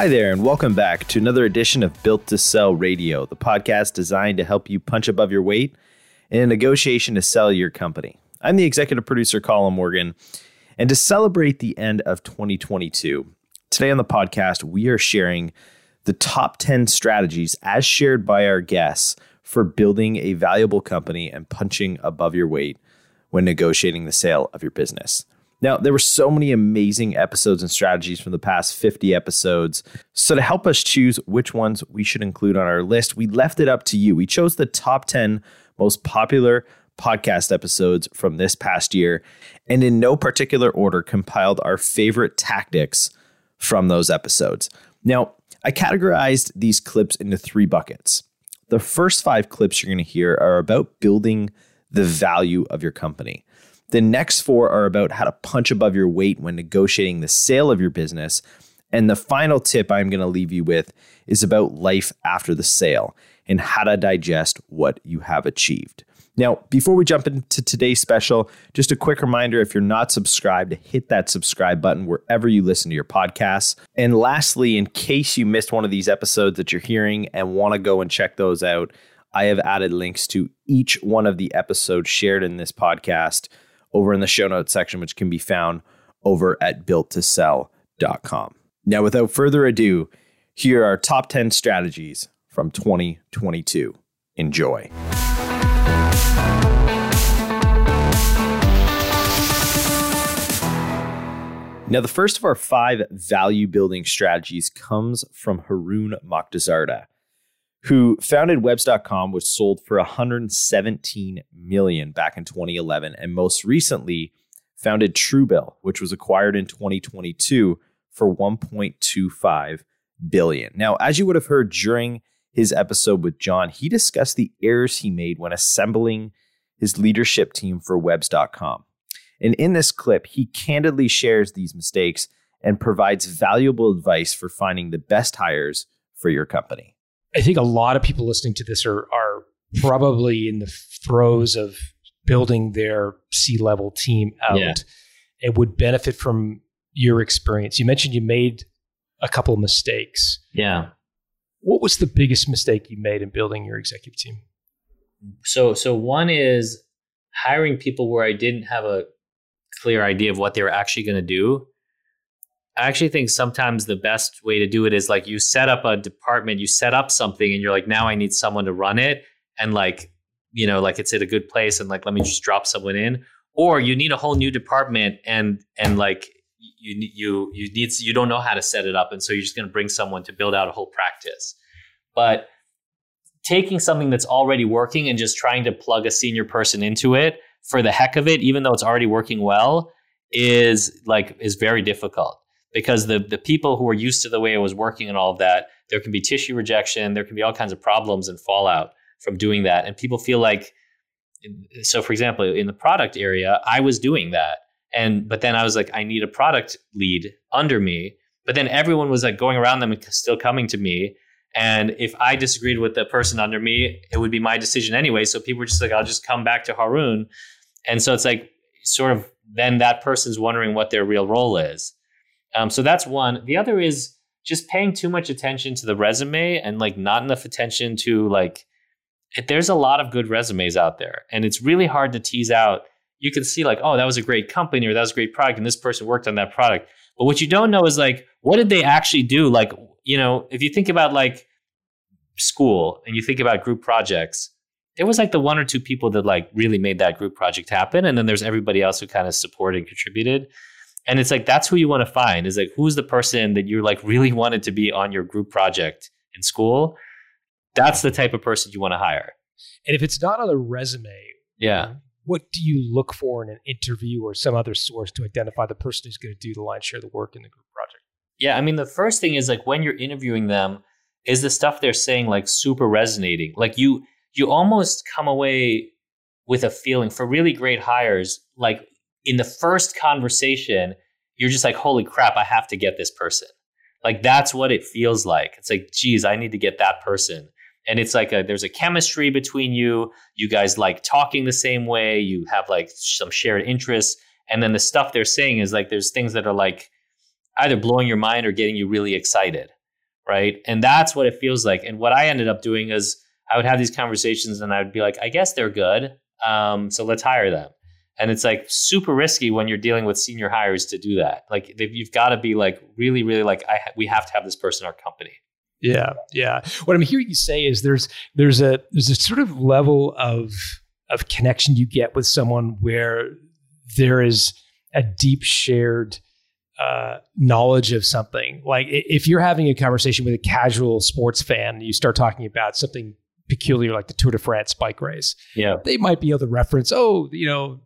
Hi there, and welcome back to another edition of Built to Sell Radio, the podcast designed to help you punch above your weight in a negotiation to sell your company. I'm the executive producer, Colin Morgan, and to celebrate the end of 2022, today on the podcast, we are sharing the top 10 strategies as shared by our guests for building a valuable company and punching above your weight when negotiating the sale of your business. Now, there were so many amazing episodes and strategies from the past 50 episodes. So, to help us choose which ones we should include on our list, we left it up to you. We chose the top 10 most popular podcast episodes from this past year, and in no particular order, compiled our favorite tactics from those episodes. Now, I categorized these clips into three buckets. The first five clips you're going to hear are about building the value of your company. The next four are about how to punch above your weight when negotiating the sale of your business. And the final tip I'm going to leave you with is about life after the sale and how to digest what you have achieved. Now, before we jump into today's special, just a quick reminder if you're not subscribed, hit that subscribe button wherever you listen to your podcasts. And lastly, in case you missed one of these episodes that you're hearing and want to go and check those out, I have added links to each one of the episodes shared in this podcast over in the show notes section, which can be found over at builttosell.com. Now, without further ado, here are top 10 strategies from 2022. Enjoy. Now, the first of our five value building strategies comes from Haroon Mokhtarzada who founded webs.com which sold for 117 million back in 2011 and most recently founded Truebill which was acquired in 2022 for 1.25 billion. Now, as you would have heard during his episode with John, he discussed the errors he made when assembling his leadership team for webs.com. And in this clip, he candidly shares these mistakes and provides valuable advice for finding the best hires for your company. I think a lot of people listening to this are are probably in the throes of building their C level team out yeah. and would benefit from your experience. You mentioned you made a couple of mistakes. Yeah. What was the biggest mistake you made in building your executive team? So so one is hiring people where I didn't have a clear idea of what they were actually going to do I actually think sometimes the best way to do it is like you set up a department, you set up something, and you're like, now I need someone to run it, and like, you know, like it's at a good place, and like let me just drop someone in, or you need a whole new department, and and like you you you need you don't know how to set it up, and so you're just going to bring someone to build out a whole practice, but taking something that's already working and just trying to plug a senior person into it for the heck of it, even though it's already working well, is like is very difficult because the the people who are used to the way it was working and all of that, there can be tissue rejection, there can be all kinds of problems and fallout from doing that, and people feel like. So, for example, in the product area, I was doing that, and but then I was like, I need a product lead under me. But then everyone was like going around them and still coming to me. And if I disagreed with the person under me, it would be my decision anyway. So people were just like, I'll just come back to Haroon. And so it's like, sort of, then that person's wondering what their real role is. Um, so that's one. The other is just paying too much attention to the resume and like not enough attention to like there's a lot of good resumes out there and it's really hard to tease out. You can see like oh that was a great company or that was a great product and this person worked on that product. But what you don't know is like what did they actually do? Like you know if you think about like school and you think about group projects there was like the one or two people that like really made that group project happen and then there's everybody else who kind of supported and contributed and it's like that's who you want to find is like who's the person that you like really wanted to be on your group project in school? That's the type of person you want to hire. And if it's not on the resume yeah. what do you look for in an interview or some other source to identify the person who's going to do the lion's share of the work in the group project? Yeah i mean the first thing is like when you're interviewing them is the stuff they're saying like super resonating? Like you you almost come away with a feeling for really great hires like in the first conversation, you're just like, holy crap, I have to get this person. Like that's what it feels like. It's like, geez, I need to get that person. And it's like a, there's a chemistry between you. You guys like talking the same way. You have like some shared interests. And then the stuff they're saying is like there's things that are like either blowing your mind or getting you really excited. right? And that's what it feels like. And what I ended up doing is I would have these conversations and I would be like, I guess they're good. Um, so let's hire them. And it's like super risky when you're dealing with senior hires to do that. Like you've got to be like really, really like I we have to have this person in our company. Yeah, yeah. What I'm hearing you say is there's there's a there's a sort of level of of connection you get with someone where there is a deep shared uh, knowledge of something. Like if you're having a conversation with a casual sports fan, you start talking about something peculiar like the Tour de France bike race. Yeah, they might be able to reference, oh, you know,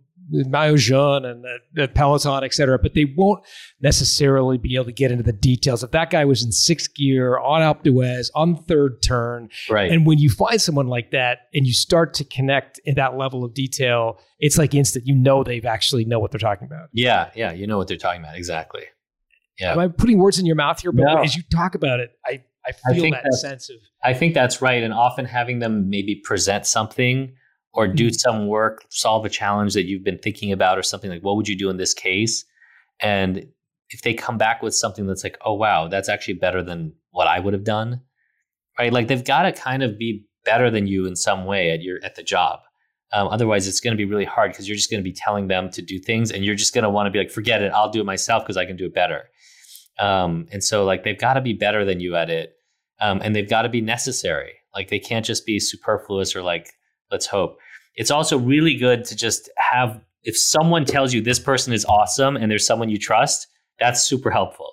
Jaune and the, the, Peloton, et cetera, but they won't necessarily be able to get into the details. If that guy was in sixth gear on Alpe d'Huez on third turn, right? And when you find someone like that and you start to connect in that level of detail, it's like instant. You know they've actually know what they're talking about. Yeah, yeah, you know what they're talking about exactly. Yeah. Am I putting words in your mouth here? But no. as you talk about it, I I feel I that sense of. I think that's right, and often having them maybe present something or do mm-hmm. some work, solve a challenge that you've been thinking about or something like what would you do in this case? And if they come back with something that's like, oh wow, that's actually better than what I would have done, right? Like they've got to kind of be better than you in some way at your at the job. Um, otherwise, it's going to be really hard because you're just going to be telling them to do things, and you're just going to want to be like, forget it, I'll do it myself because I can do it better. Um, and so, like, they've got to be better than you at it, um, and they've got to be necessary. Like, they can't just be superfluous or like, let's hope. It's also really good to just have, if someone tells you this person is awesome and there's someone you trust, that's super helpful,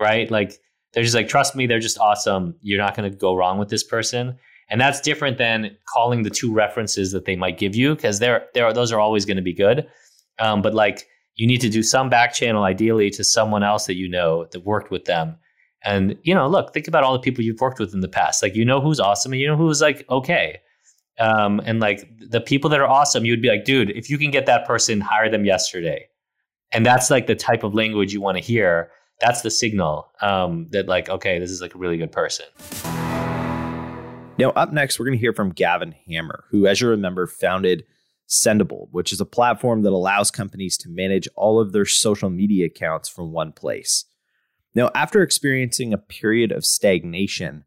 right? Like, they're just like, trust me, they're just awesome. You're not going to go wrong with this person. And that's different than calling the two references that they might give you because they're, they're, those are always going to be good. Um, but like, you need to do some back channel, ideally to someone else that you know that worked with them. And, you know, look, think about all the people you've worked with in the past. Like, you know who's awesome and you know who's like, okay. Um, and like the people that are awesome, you'd be like, dude, if you can get that person, hire them yesterday. And that's like the type of language you want to hear. That's the signal um, that, like, okay, this is like a really good person. Now, up next, we're going to hear from Gavin Hammar, who, as you remember, founded Sendible, which is a platform that allows companies to manage all of their social media accounts from one place. Now, after experiencing a period of stagnation,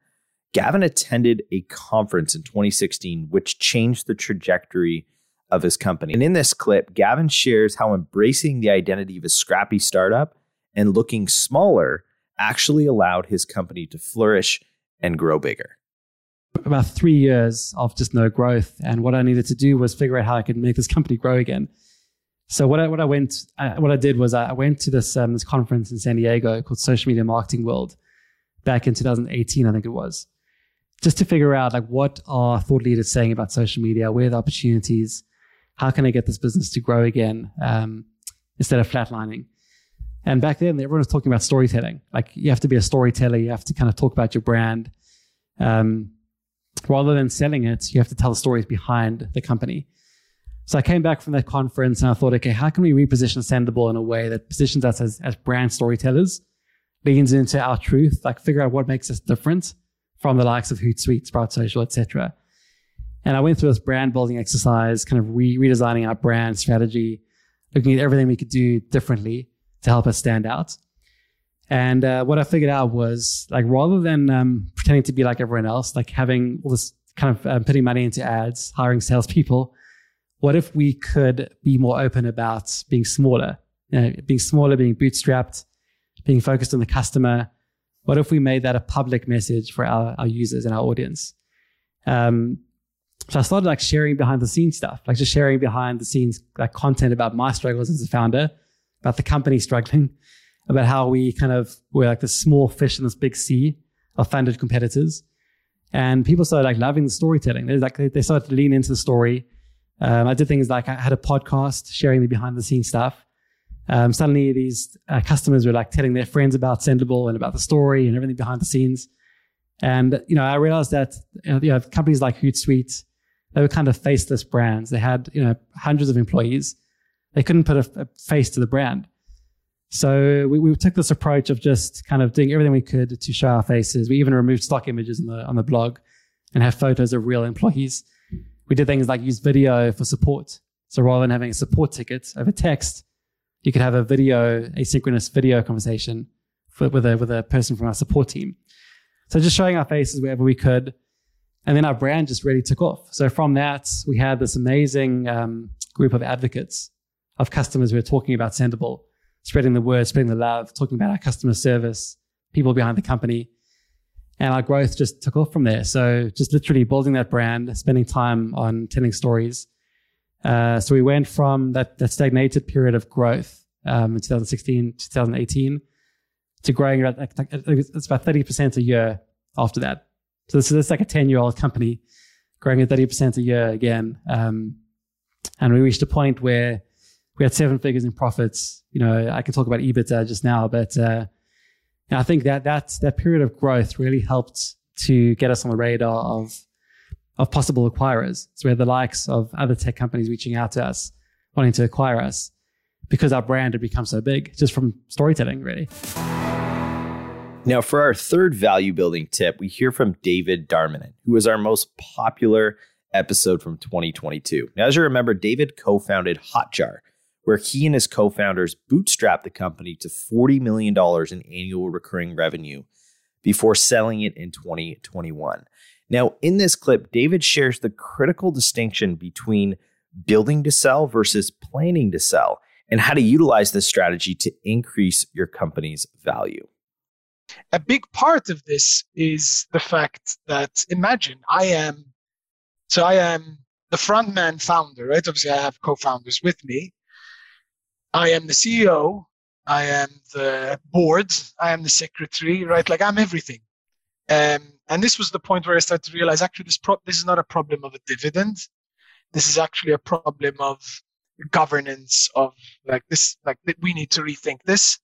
Gavin attended a conference in 2016 which changed the trajectory of his company. And in this clip, Gavin shares how embracing the identity of a scrappy startup and looking smaller actually allowed his company to flourish and grow bigger about three years of just no growth. And what I needed to do was figure out how I could make this company grow again. So what I what I went uh, what I did was I went to this um, this conference in San Diego called Social Media Marketing World back in 2018, I think it was, just to figure out like what are thought leaders saying about social media, where the opportunities, how can I get this business to grow again um, instead of flatlining. And back then, everyone was talking about storytelling. Like you have to be a storyteller, you have to kind of talk about your brand. Um, rather than selling it, you have to tell the stories behind the company. So I came back from that conference and I thought, okay, how can we reposition Sendible in a way that positions us as, as brand storytellers, leans into our truth, like figure out what makes us different from the likes of Hootsuite, Sprout Social, etc. And I went through this brand building exercise, kind of re- redesigning our brand strategy, looking at everything we could do differently to help us stand out. And uh, what I figured out was like rather than um, pretending to be like everyone else, like having all this kind of um, putting money into ads, hiring salespeople, what if we could be more open about being smaller, you know, being smaller, being bootstrapped, being focused on the customer? What if we made that a public message for our, our users and our audience? Um, so I started like sharing behind the scenes stuff, like just sharing behind the scenes like content about my struggles as a founder, about the company struggling about how we kind of were like the small fish in this big sea of funded competitors. And people started like loving the storytelling. They like they started to lean into the story. Um, I did things like I had a podcast sharing the behind the scenes stuff. Um, suddenly, these uh, customers were like telling their friends about Sendible and about the story and everything behind the scenes. And you know, I realized that you know, companies like Hootsuite, they were kind of faceless brands. They had you know hundreds of employees. They couldn't put a, a face to the brand. So we, we took this approach of just kind of doing everything we could to show our faces. We even removed stock images on the on the blog and have photos of real employees. We did things like use video for support. So rather than having a support ticket over text, you could have a video, asynchronous video conversation for, with a with a person from our support team. So just showing our faces wherever we could. And then our brand just really took off. So from that, we had this amazing um, group of advocates, of customers who were talking about Sendible, spreading the word, spreading the love, talking about our customer service, people behind the company. And our growth just took off from there. So just literally building that brand, spending time on telling stories. Uh, so we went from that, that stagnated period of growth um, in 2016, 2018 to growing at, it's about 30% a year after that. So this, this is like a 10 year old company growing at 30% a year again. Um, and we reached a point where we had seven figures in profits. You know, I can talk about EBITDA just now, but uh, I think that that that period of growth really helped to get us on the radar of of possible acquirers. So we had the likes of other tech companies reaching out to us, wanting to acquire us because our brand had become so big just from storytelling, really. Now, for our third value building tip, we hear from David Darmanin, who was our most popular episode from 2022. Now, as you remember, David co founded Hotjar, where he and his co founders bootstrapped the company to $40 million in annual recurring revenue before selling it in 2021. Now, in this clip, David shares the critical distinction between building to sell versus planning to sell and how to utilize this strategy to increase your company's value. A big part of this is the fact that imagine I am, so I am the frontman founder, right? Obviously, I have co founders with me. I am the CEO, I am the board, I am the secretary, right? Like I'm everything. Um, and this was the point where I started to realize actually this pro- this is not a problem of a dividend. This is actually a problem of governance of like this like we need to rethink this.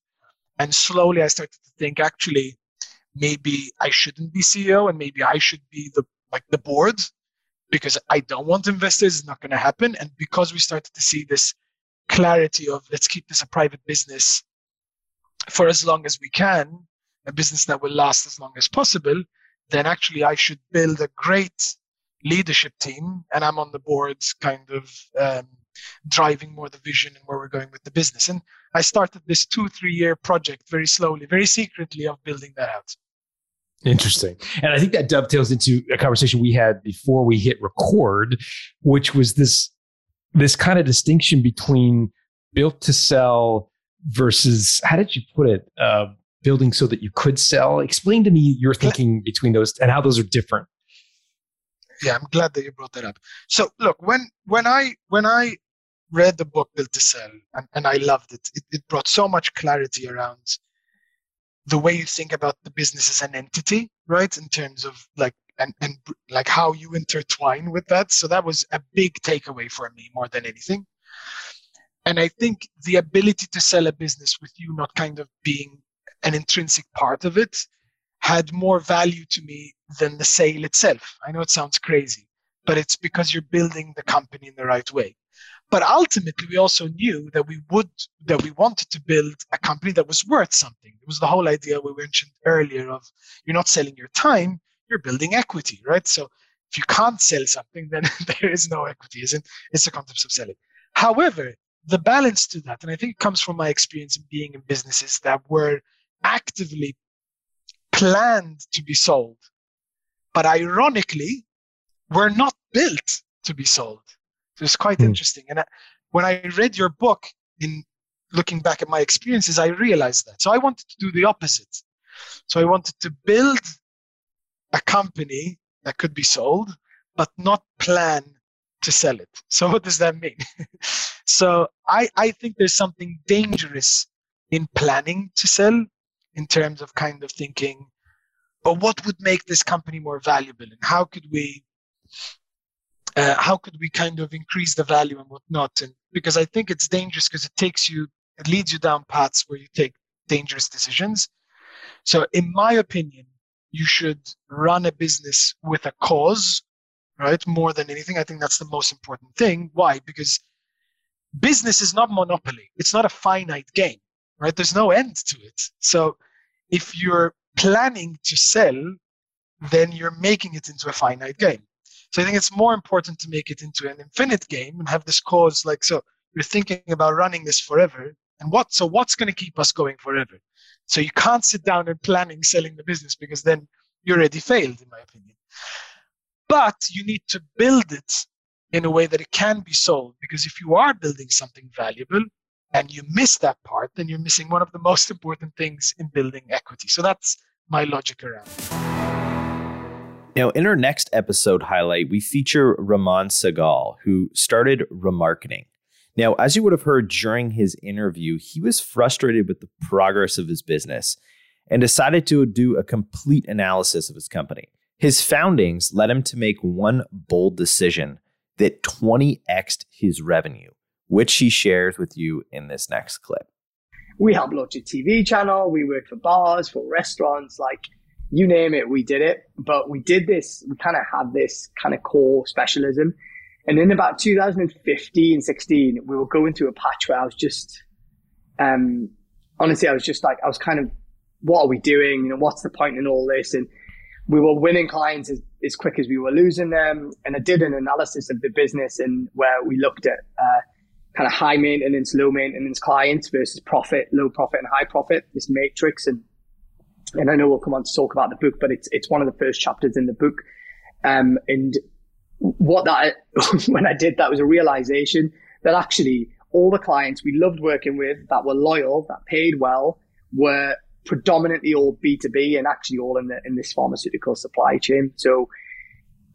And slowly I started to think actually maybe I shouldn't be CEO and maybe I should be the like the board because I don't want investors, it's not going to happen. And because we started to see this clarity of let's keep this a private business for as long as we can, a business that will last as long as possible, then actually I should build a great leadership team, and I'm on the boards kind of um, driving more the vision and where we're going with the business. And I started this two, three year project very slowly, very secretly of building that out. Interesting. And I think that dovetails into a conversation we had before we hit record, which was this this kind of distinction between built to sell versus how did you put it? Uh, building so that you could sell. Explain to me your thinking between those and how those are different. Yeah, I'm glad that you brought that up. So look, when when I when I read the book Built to Sell and, and I loved it, it, it brought so much clarity around the way you think about the business as an entity, right? In terms of like and, and like how you intertwine with that. So that was a big takeaway for me more than anything. And I think the ability to sell a business with you not kind of being an intrinsic part of it had more value to me than the sale itself. I know it sounds crazy, but it's because you're building the company in the right way. But ultimately, we also knew that we would that we wanted to build a company that was worth something. It was the whole idea we mentioned earlier of you're not selling your time, you're building equity, right? So if you can't sell something, then there is no equity, isn't it's the concept of selling. However, the balance to that, and I think it comes from my experience in being in businesses that were actively planned to be sold, but ironically, were not built to be sold. So it's quite mm. interesting. And I, when I read your book, in looking back at my experiences, I realized that. So I wanted to do the opposite. So I wanted to build a company that could be sold, but not plan to sell it. So what does that mean? so I, I think there's something dangerous in planning to sell in terms of kind of thinking, but what would make this company more valuable, and how could we, uh, how could we kind of increase the value and whatnot? And because I think it's dangerous because it takes you, it leads you down paths where you take dangerous decisions. So, in my opinion, you should run a business with a cause, right? More than anything, I think that's the most important thing. Why? Because business is not monopoly. It's not a finite game right? There's no end to it. So if you're planning to sell, then you're making it into a finite game. So I think it's more important to make it into an infinite game and have this cause like so you're thinking about running this forever. And what so what's going to keep us going forever? So you can't sit down and planning selling the business because then you already failed, in my opinion. But you need to build it in a way that it can be sold. Because if you are building something valuable and you miss that part, then you're missing one of the most important things in building equity. So that's my logic around it. Now, in our next episode highlight, we feature Ramon Segal, who started Remarketing. Now, as you would have heard during his interview, he was frustrated with the progress of his business and decided to do a complete analysis of his company. His foundings led him to make one bold decision that 20xed his revenue, which he shares with you in this next clip. We helped launch a TV channel, we worked for bars, for restaurants, like you name it, we did it. But we did this, we kind of had this kind of core specialism. And in about 2015, 16, we were going through a patch where I was just, um, honestly, I was just like, I was kind of, what are we doing? You know, what's the point in all this? And we were winning clients as, as quick as we were losing them. And I did an analysis of the business and where we looked at uh, kind of high maintenance, low maintenance clients versus profit, low profit, and high profit. This matrix, and and I know we'll come on to talk about the book, but it's it's one of the first chapters in the book. Um, and what that when I did that was a realization that actually all the clients we loved working with that were loyal, that paid well, were predominantly all B2B and actually all in the in this pharmaceutical supply chain. So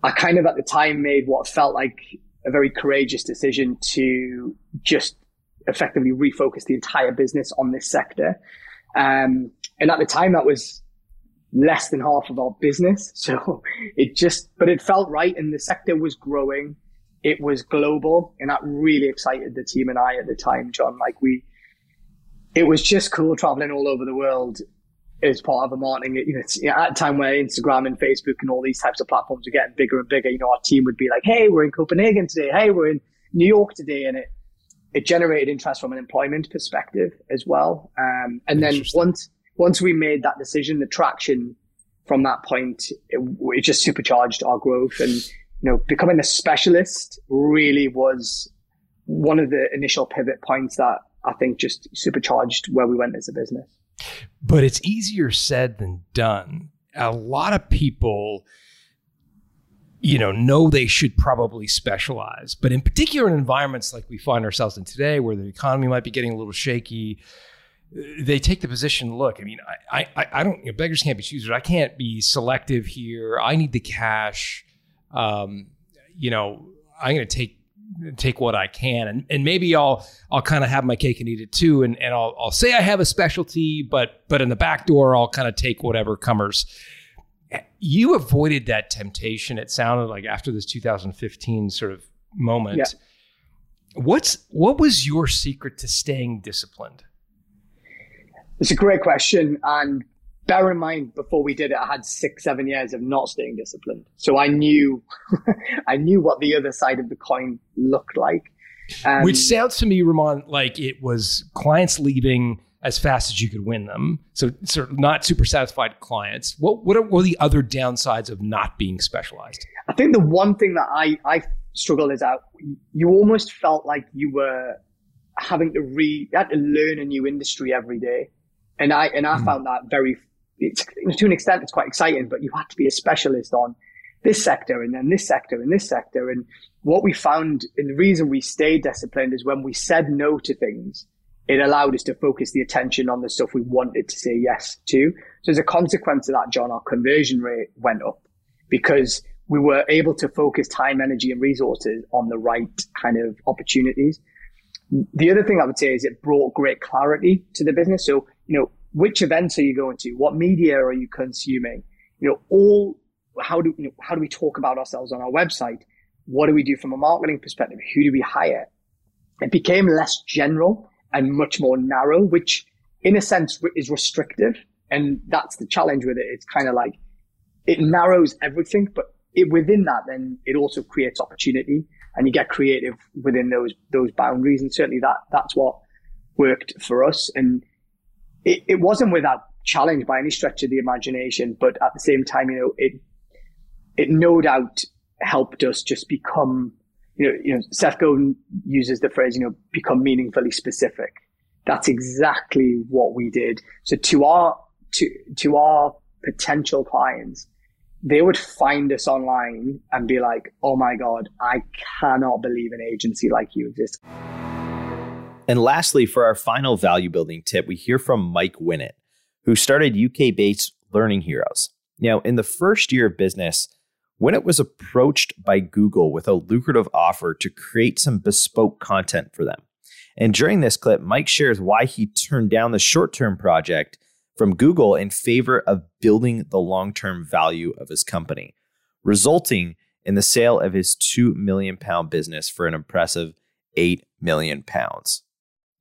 I kind of at the time made what felt like a very courageous decision to just effectively refocus the entire business on this sector. Um, and at the time that was less than half of our business. So it just, but it felt right and the sector was growing. It was global and that really excited the team and I at the time, John. Like we, it was just cool traveling all over the world as part of a marketing. You know, you know, at a time where Instagram and Facebook and all these types of platforms are getting bigger and bigger, you know, our team would be like, "Hey, we're in Copenhagen today. Hey, we're in New York today," and it it generated interest from an employment perspective as well. Um, and then once once we made that decision, the traction from that point it, it just supercharged our growth, and you know, becoming a specialist really was one of the initial pivot points that I think just supercharged where we went as a business. But it's easier said than done. A lot of people, you know, know they should probably specialize, but in particular in environments like we find ourselves in today, where the economy might be getting a little shaky, they take the position. Look, I mean, I, I, I don't. You know, beggars can't be choosers. I can't be selective here. I need the cash. Um, you know, I'm going to take take what I can, and and maybe I'll I'll kind of have my cake and eat it too, and and I'll I'll say I have a specialty, but but in the back door I'll kind of take whatever comers. You avoided that temptation. It sounded like after this 2015 sort of moment. Yeah. What's what was your secret to staying disciplined? It's a great question, and bear in mind before we did it, I had six, seven years of not staying disciplined. So I knew, I knew what the other side of the coin looked like. Um, Which sounds to me, Ramon, like it was clients leaving as fast as you could win them. So, sort of not super satisfied clients. What what are, what are the other downsides of not being specialized? I think the one thing that I I struggled is that You almost felt like you were having to re you had to learn a new industry every day, and I and I mm. found that very to an extent, it's quite exciting, but you have to be a specialist on this sector and then this sector and this sector. And what we found, and the reason we stayed disciplined is when we said no to things, it allowed us to focus the attention on the stuff we wanted to say yes to. So as a consequence of that, John, our conversion rate went up because we were able to focus time, energy, and resources on the right kind of opportunities. The other thing I would say is it brought great clarity to the business. So, you know, which events are you going to? What media are you consuming? You know, all how do you know, how do we talk about ourselves on our website? What do we do from a marketing perspective? Who do we hire? It became less general and much more narrow, which in a sense is restrictive. And that's the challenge with it. It's kind of like it narrows everything, but it, within that, then it also creates opportunity and you get creative within those, those boundaries. And certainly that, that's what worked for us. And it, it wasn't without challenge by any stretch of the imagination, but at the same time, you know, it it no doubt helped us just become, you know, you know, Seth Godin uses the phrase, you know, become meaningfully specific. That's exactly what we did. So to our to to our potential clients, they would find us online and be like, oh my God, I cannot believe an agency like you exists. And lastly, for our final value building tip, we hear from Mike Winnett, who started UK based Learning Heroes. Now, in the first year of business, Winnett was approached by Google with a lucrative offer to create some bespoke content for them. And during this clip, Mike shares why he turned down the short term project from Google in favor of building the long term value of his company, resulting in the sale of his 2 million pound business for an impressive 8 million pounds.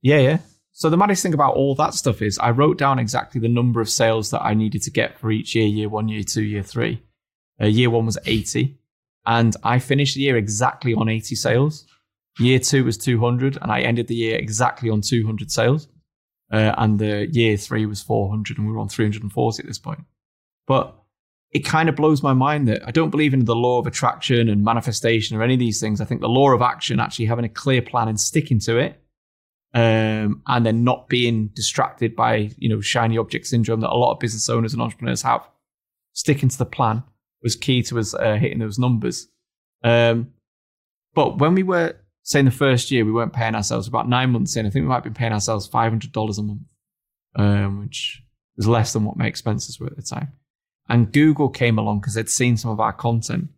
Yeah, yeah. So the maddest thing about all that stuff is I wrote down exactly the number of sales that I needed to get for each year year one, year two, year three. Uh, year one was 80. And I finished the year exactly on 80 sales. Year two was 200, and I ended the year exactly on 200 sales. Uh, and the year three was 400, and we were on 340 at this point. But it kind of blows my mind that I don't believe in the law of attraction and manifestation or any of these things. I think the law of action, actually having a clear plan and sticking to it, um, and then not being distracted by you know shiny object syndrome that a lot of business owners and entrepreneurs have, sticking to the plan was key to us uh, hitting those numbers. Um, but when we were say in the first year we weren't paying ourselves about nine months in, I think we might be paying ourselves five hundred dollars a month, um, which was less than what my expenses were at the time. And Google came along because they'd seen some of our content,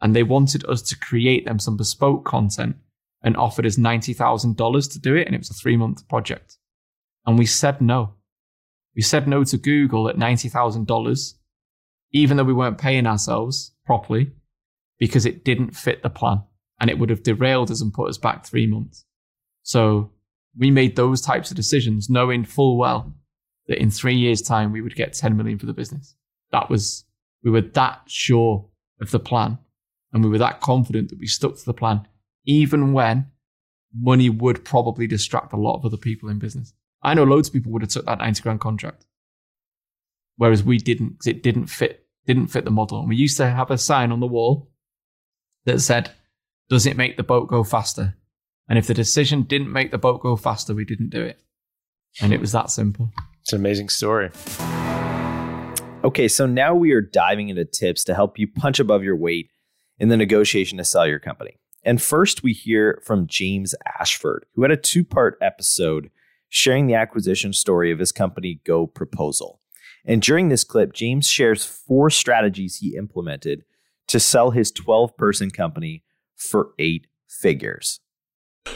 and they wanted us to create them some bespoke content, and offered us ninety thousand dollars to do it, and it was a three month project. And we said no. We said no to Google at ninety thousand dollars, even though we weren't paying ourselves properly, because it didn't fit the plan and it would have derailed us and put us back three months. So we made those types of decisions knowing full well that in three years' time we would get 10 million for the business. That was, we were that sure of the plan and we were that confident that we stuck to the plan, even when money would probably distract a lot of other people in business. I know loads of people would have took that 90 grand contract. Whereas we didn't, because it didn't fit, didn't fit the model. And we used to have a sign on the wall that said, does it make the boat go faster? And if the decision didn't make the boat go faster, we didn't do it. And it was that simple. It's an amazing story. Okay, so now we are diving into tips to help you punch above your weight in the negotiation to sell your company. And first, we hear from James Ashford, who had a two part episode sharing the acquisition story of his company Go Proposal. And during this clip, James shares four strategies he implemented to sell his 12 person company for eight figures.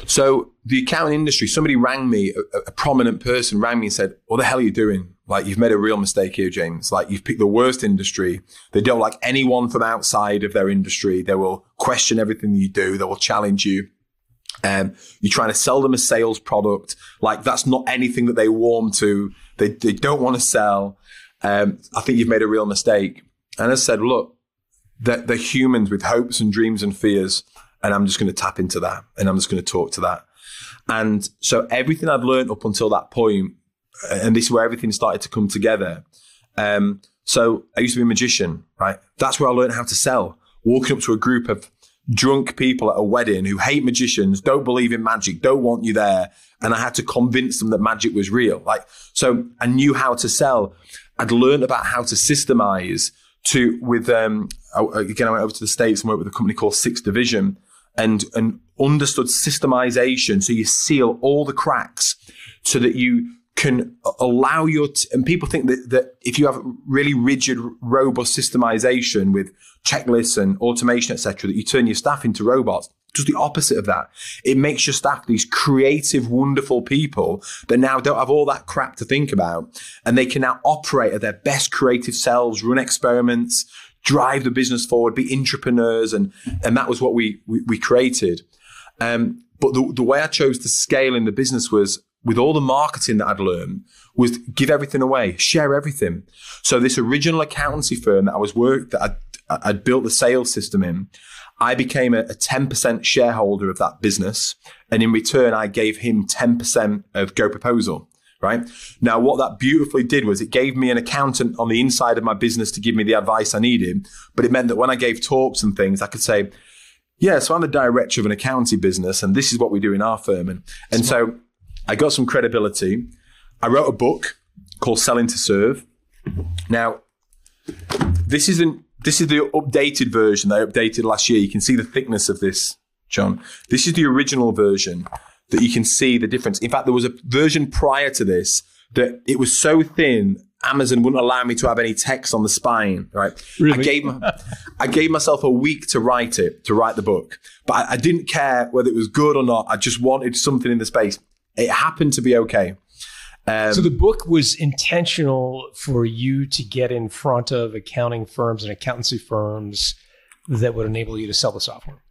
So the accounting industry, somebody rang me, a, a, prominent person rang me and said, "What the hell are you doing? Like you've made a real mistake here, James. Like you've picked the worst industry. They don't like anyone from outside of their industry. They will question everything you do. They will challenge you. Um, you're trying to sell them a sales product. Like that's not anything that they warm to. They they don't want to sell. Um, I think you've made a real mistake." And I said, "Look, they're, they're humans with hopes and dreams and fears." And I'm just going to tap into that and I'm just going to talk to that. And so everything I'd learned up until that point, and this is where everything started to come together. Um, so I used to be a magician, right? That's where I learned how to sell. Walking up to a group of drunk people at a wedding who hate magicians, don't believe in magic, don't want you there. And I had to convince them that magic was real. Like, so I knew how to sell. I'd learned about how to systemize to with, um, again, I went over to the States and worked with a company called Six Division and, and understood systemization. So you seal all the cracks so that you can allow your, t- and people think that, that if you have really rigid, robust systemization with checklists and automation, etc., that you turn your staff into robots. Just the opposite of that. It makes your staff these creative, wonderful people that now don't have all that crap to think about. And they can now operate at their best creative selves, run experiments, drive the business forward, be entrepreneurs, and and that was what we we, we created. Um, but the, the way I chose to scale in the business was with all the marketing that I'd learned was give everything away, share everything. So this original accountancy firm that I was work that I'd, I'd built the sales system in, I became a, a 10% shareholder of that business. And in return, I gave him 10% of Go Proposal right? Now, what that beautifully did was it gave me an accountant on the inside of my business to give me the advice I needed. But it meant that when I gave talks and things, I could say, yeah, so I'm the director of an accounting business and this is what we do in our firm. And, and so I got some credibility. I wrote a book called Selling to Serve. Now, this isn't this is the updated version They updated last year. You can see the thickness of this, John. This is the original version that you can see the difference. In fact, there was a version prior to this that it was so thin Amazon wouldn't allow me to have any text on the spine. Right? Really? I gave I gave myself a week to write it, to write the book, but I, I didn't care whether it was good or not. I just wanted something in the space. It happened to be okay. Um, so the book was intentional for you to get in front of accounting firms and accountancy firms that would enable you to sell the software.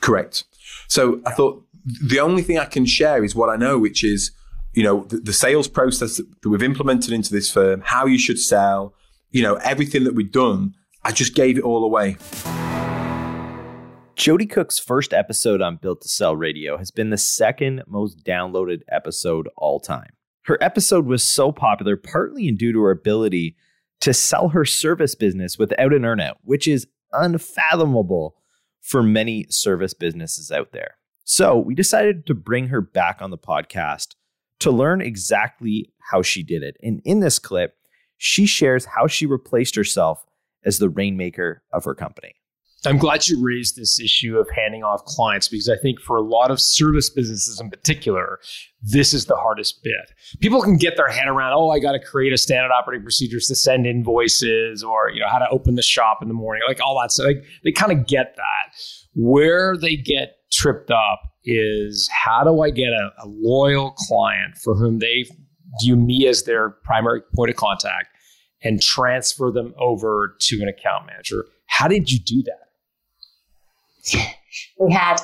Correct. So I thought the only thing I can share is what I know, which is you know the, the sales process that, we've implemented into this firm, how you should sell, you know everything that we've done. I just gave it all away. Jodie Cook's first episode on Built to Sell Radio has been the second most downloaded episode all time. Her episode was so popular partly due to her ability to sell her service business without an earnout, which is unfathomable for many service businesses out there. So we decided to bring her back on the podcast to learn exactly how she did it. And in this clip, she shares how she replaced herself as the rainmaker of her company. I'm glad you raised this issue of handing off clients because I think for a lot of service businesses in particular, this is the hardest bit. People can get their head around, oh, I got to create a standard operating procedures to send invoices or, you know, how to open the shop in the morning, like all that. So like, they kind of get that. Where they get tripped up is how do I get a, a loyal client for whom they view me as their primary point of contact and transfer them over to an account manager? How did you do that? we had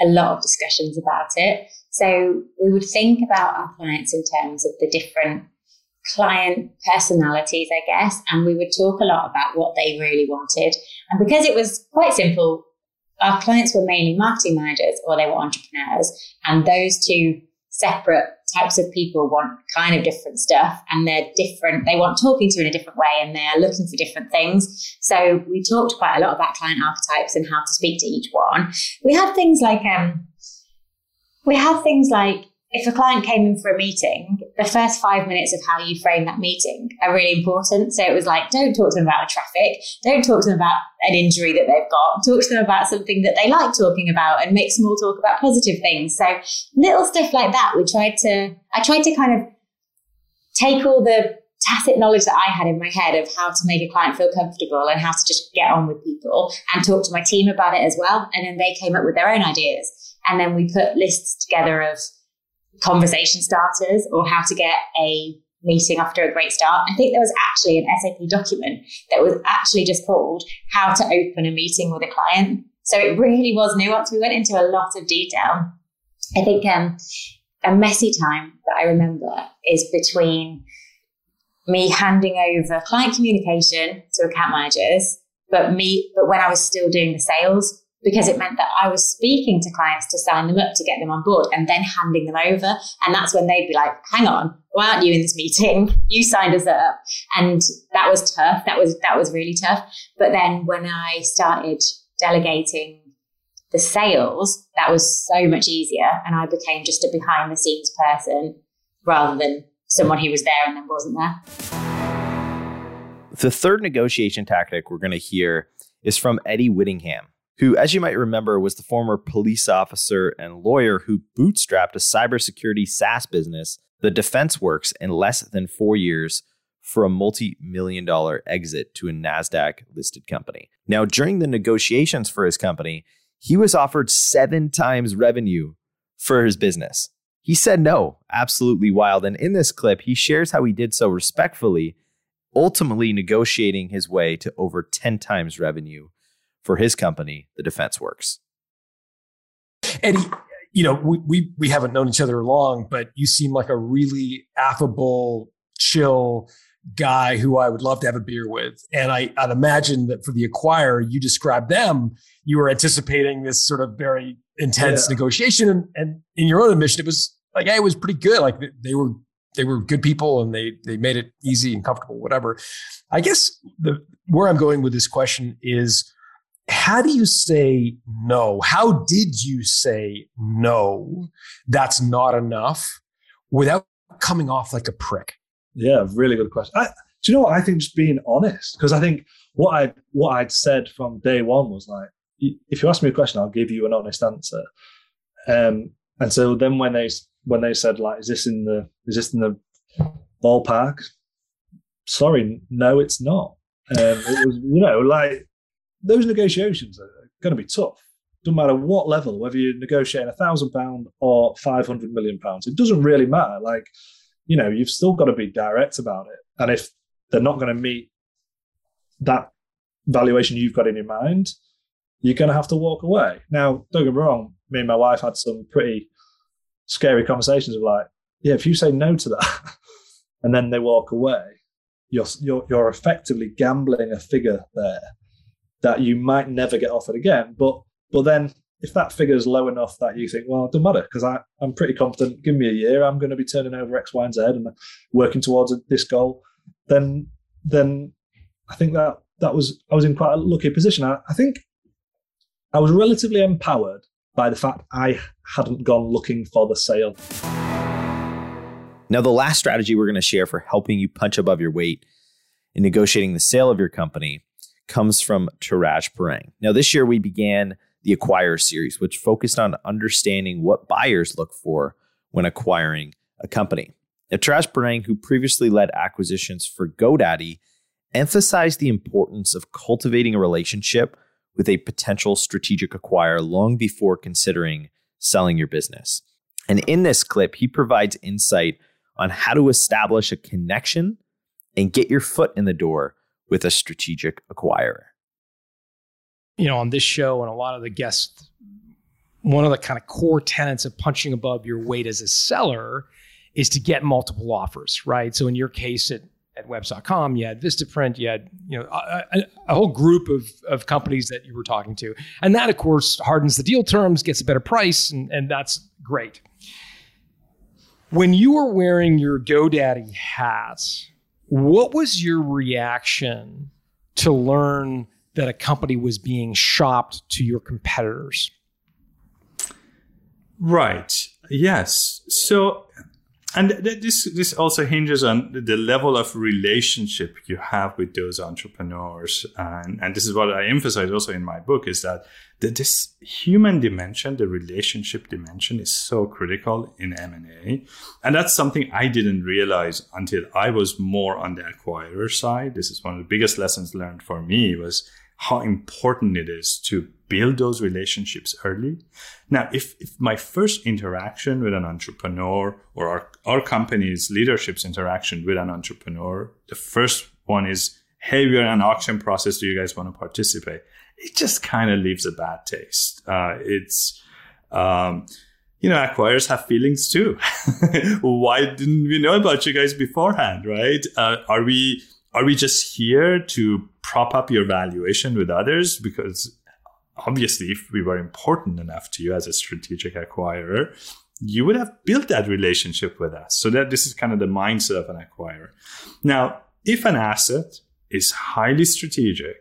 a lot of discussions about it. So we would think about our clients in terms of the different client personalities, I guess, and we would talk a lot about what they really wanted. And because it was quite simple, our clients were mainly marketing managers or they were entrepreneurs, and those two separate types of people want kind of different stuff and they're different. They want talking to in a different way and they're looking for different things. So we talked quite a lot about client archetypes and how to speak to each one. We had things like, um, we had things like if a client came in for a meeting, the first five minutes of how you frame that meeting are really important. So it was like, don't talk to them about traffic. Don't talk to them about an injury that they've got. Talk to them about something that they like talking about and make small talk about positive things. So little stuff like that. We tried to, I tried to kind of take all the tacit knowledge that I had in my head of how to make a client feel comfortable and how to just get on with people and talk to my team about it as well. And then they came up with their own ideas. And then we put lists together of conversation starters or how to get a meeting after a great start. I think there was actually an SOP document that was actually just called How to Open a Meeting with a Client. So it really was nuanced. We went into a lot of detail. I think um, a messy time that I remember is between me handing over client communication to account managers, but me, but when I was still doing the sales, because it meant that I was speaking to clients to sign them up to get them on board and then handing them over. And that's when they'd be like, hang on, why aren't you in this meeting? You signed us up. And that was tough. That was, that was really tough. But then when I started delegating the sales, that was so much easier. And I became just a behind the scenes person rather than someone who was there and then wasn't there. The third negotiation tactic we're going to hear is from Eddie Whittingham who, as you might remember, was the former police officer and lawyer who bootstrapped a cybersecurity SaaS business, the Defense Works, in less than four years for a multi million dollar exit to a NASDAQ listed company. Now, during the negotiations for his company, he was offered seven times revenue for his business. He said no, absolutely wild. And in this clip, he shares how he did so respectfully, ultimately negotiating his way to over 10 times revenue for his company, the Defense Works. Eddie, you know, we, we, we haven't known each other long, but you seem like a really affable, chill guy who I would love to have a beer with. And I, I'd imagine that for the acquirer, you described them, you were anticipating this sort of very intense yeah. negotiation. And, and in your own admission, it was like, hey, it was pretty good. Like they were they were good people and they they made it easy and comfortable, whatever. I guess the where I'm going with this question is how do you say no? How did you say no? That's not enough without coming off like a prick. Yeah, really good question. I, do you know what I think? Just being honest, because I think what I what I'd said from day one was like, if you ask me a question, I'll give you an honest answer. Um, and so then when they when they said like, is this in the is this in the ballpark? Sorry, no, it's not. Um, it was you know like those negotiations are going to be tough. Doesn't matter what level, whether you're negotiating a thousand pound or five hundred million pounds, it doesn't really matter. Like, you know, you've still got to be direct about it. And if they're not going to meet that valuation you've got in your mind, you're going to have to walk away. Now, don't get me wrong, me and my wife had some pretty scary conversations of like, yeah, if you say no to that and then they walk away, you're, you're, you're effectively gambling a figure there that you might never get offered again. But but then if that figure is low enough that you think, well, it doesn't matter because I'm pretty confident. Give me a year, I'm going to be turning over X, Y, and Z and working towards this goal. Then then I think that that was I was in quite a lucky position. I, I think I was relatively empowered by the fact I hadn't gone looking for the sale. Now, the last strategy we're going to share for helping you punch above your weight in negotiating the sale of your company comes from Taraj Parang. Now, this year we began the Acquire series, which focused on understanding what buyers look for when acquiring a company. Now, Taraj Parang, who previously led acquisitions for GoDaddy, emphasized the importance of cultivating a relationship with a potential strategic acquirer long before considering selling your business. And in this clip, he provides insight on how to establish a connection and get your foot in the door with a strategic acquirer. You know, on this show and a lot of the guests, one of the kind of core tenets of punching above your weight as a seller is to get multiple offers, right? So in your case at, at webs.com, you had Vistaprint, you had, you know, a, a, a whole group of, of companies that you were talking to. And that, of course, hardens the deal terms, gets a better price, and, and that's great. When you were wearing your GoDaddy hat, what was your reaction to learn that a company was being shopped to your competitors? Right. Yes. So and this this also hinges on the level of relationship you have with those entrepreneurs. And and this is what i emphasize also in my book is that the, this human dimension the relationship dimension is so critical in m&a and that's something i didn't realize until i was more on the acquirer side. This is one of the biggest lessons learned for me was how important it is to build those relationships early. Now, if, if my first interaction with an entrepreneur or our, our company's leadership's interaction with an entrepreneur, the first one is, hey, we're in an auction process. Do you guys want to participate? It just kind of leaves a bad taste. Uh, it's, um, you know, acquirers have feelings too. Why didn't we know about you guys beforehand, right? Uh, are we are we just here to prop up your valuation with others? Because obviously, if we were important enough to you as a strategic acquirer, you would have built that relationship with us. So that this is kind of the mindset of an acquirer. Now, if an asset is highly strategic,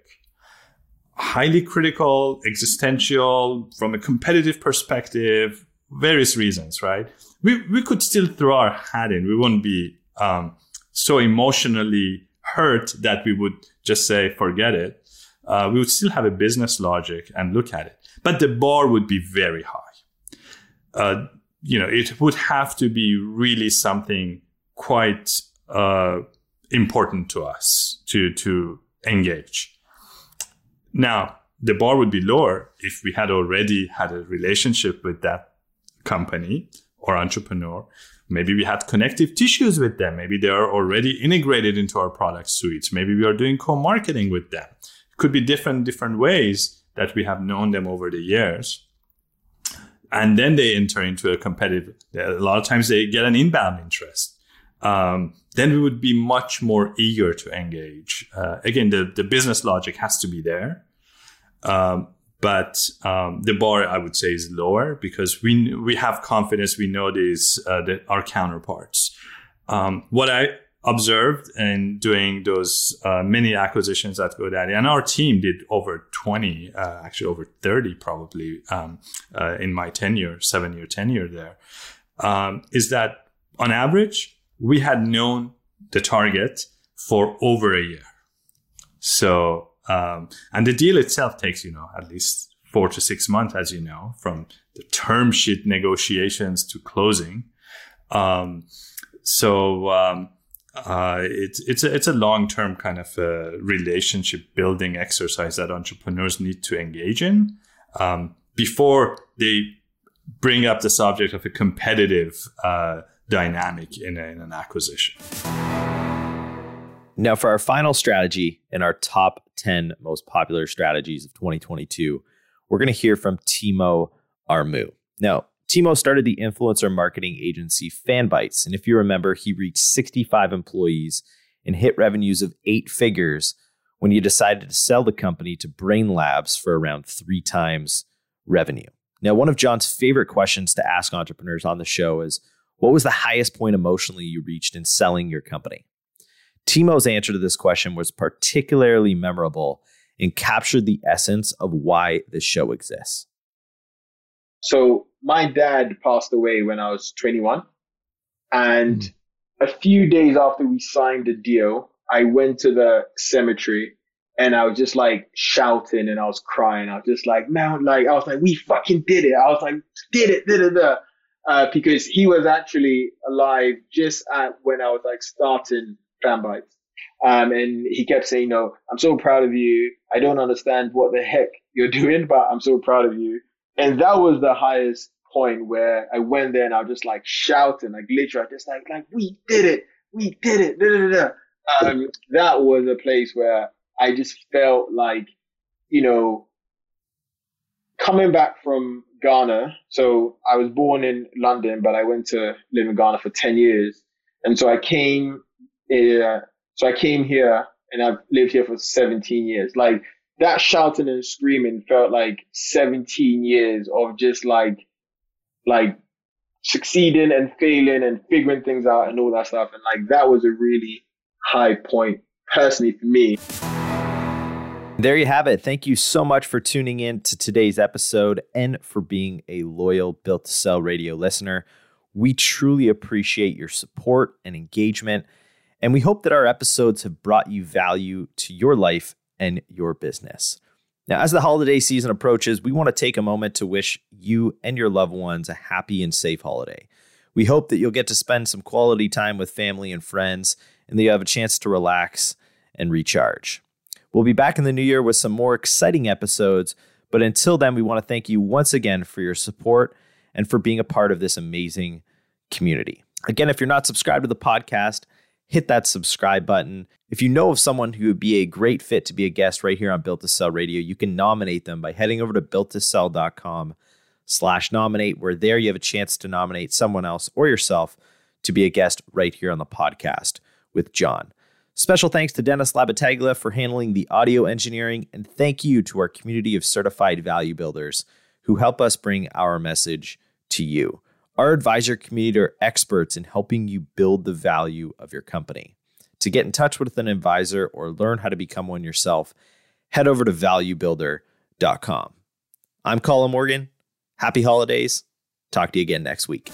highly critical, existential, from a competitive perspective, various reasons, right? We, we could still throw our hat in. We wouldn't be um, so emotionally hurt that we would just say, forget it. Uh, we would still have a business logic and look at it. But the bar would be very high. Uh, you know, it would have to be really something quite uh, important to us to, to engage. Now, the bar would be lower if we had already had a relationship with that company or entrepreneur Maybe we had connective tissues with them. Maybe they are already integrated into our product suites. Maybe we are doing co-marketing with them. It could be different, different ways that we have known them over the years. And then they enter into a competitive, a lot of times they get an inbound interest. Um, then we would be much more eager to engage. Uh, again, the, the business logic has to be there. Um, but um, the bar I would say is lower because we we have confidence. We know these uh, our counterparts. Um, what I observed in doing those uh, many acquisitions at GoDaddy, and our team did over twenty, uh, actually over thirty, probably um, uh, in my tenure, seven year tenure there, um, is that on average we had known the target for over a year. So, um, and the deal itself takes, you know, at least four to six months, as you know, from the term sheet negotiations to closing. Um, so, um, uh, it's it's a, it's a long term kind of uh, relationship building exercise that entrepreneurs need to engage in um, before they bring up the subject of a competitive uh, dynamic in, a, in an acquisition. Now, for our final strategy in our top 10 most popular strategies of 2022, we're going to hear from Timo Armoo. Now, Timo started the influencer marketing agency Fanbytes. And if you remember, he reached 65 employees and hit revenues of eight figures when he decided to sell the company to Brainlabs for around three times revenue. Now, one of John's favorite questions to ask entrepreneurs on the show is what was the highest point emotionally you reached in selling your company? Timo's answer to this question was particularly memorable and captured the essence of why this show exists. So, my dad passed away when I was 21. And mm. a few days after we signed the deal, I went to the cemetery and I was just like shouting and I was crying. I was just like, man, like, I was like, we fucking did it. I was like, did it, did it, uh, because he was actually alive just at when I was like starting Fanbytes. Um, and he kept saying, no, I'm so proud of you. I don't understand what the heck you're doing, but I'm so proud of you. And that was the highest point where I went there and I was just like shouting, like literally, just like, like, we did it. We did it. Da, da, da, um, that was a place where I just felt like, you know, coming back from Ghana. So I was born in London, but I went to live in Ghana for 10 years. And so I came, uh, so I came here and I've lived here for 17 years. Like that shouting and screaming felt like 17 years of just like, like succeeding and failing and figuring things out and all that stuff. And like that was a really high point personally for me. There you have it. Thank you so much for tuning in to today's episode and for being a loyal Built to Sell radio listener. We truly appreciate your support and engagement, and we hope that our episodes have brought you value to your life and your business. Now, as the holiday season approaches, we want to take a moment to wish you and your loved ones a happy and safe holiday. We hope that you'll get to spend some quality time with family and friends and that you have a chance to relax and recharge. We'll be back in the new year with some more exciting episodes. But until then, we want to thank you once again for your support and for being a part of this amazing community. Again, if you're not subscribed to the podcast, hit that subscribe button. If you know of someone who would be a great fit to be a guest right here on Built to Sell Radio, you can nominate them by heading over to builttosell.com slash nominate, where there you have a chance to nominate someone else or yourself to be a guest right here on the podcast with John. Special thanks to Dennis Labataglia for handling the audio engineering, and thank you to our community of certified value builders who help us bring our message to you. Our advisor community are experts in helping you build the value of your company. To get in touch with an advisor or learn how to become one yourself, head over to valuebuilder.com. I'm Colin Morgan. Happy holidays. Talk to you again next week.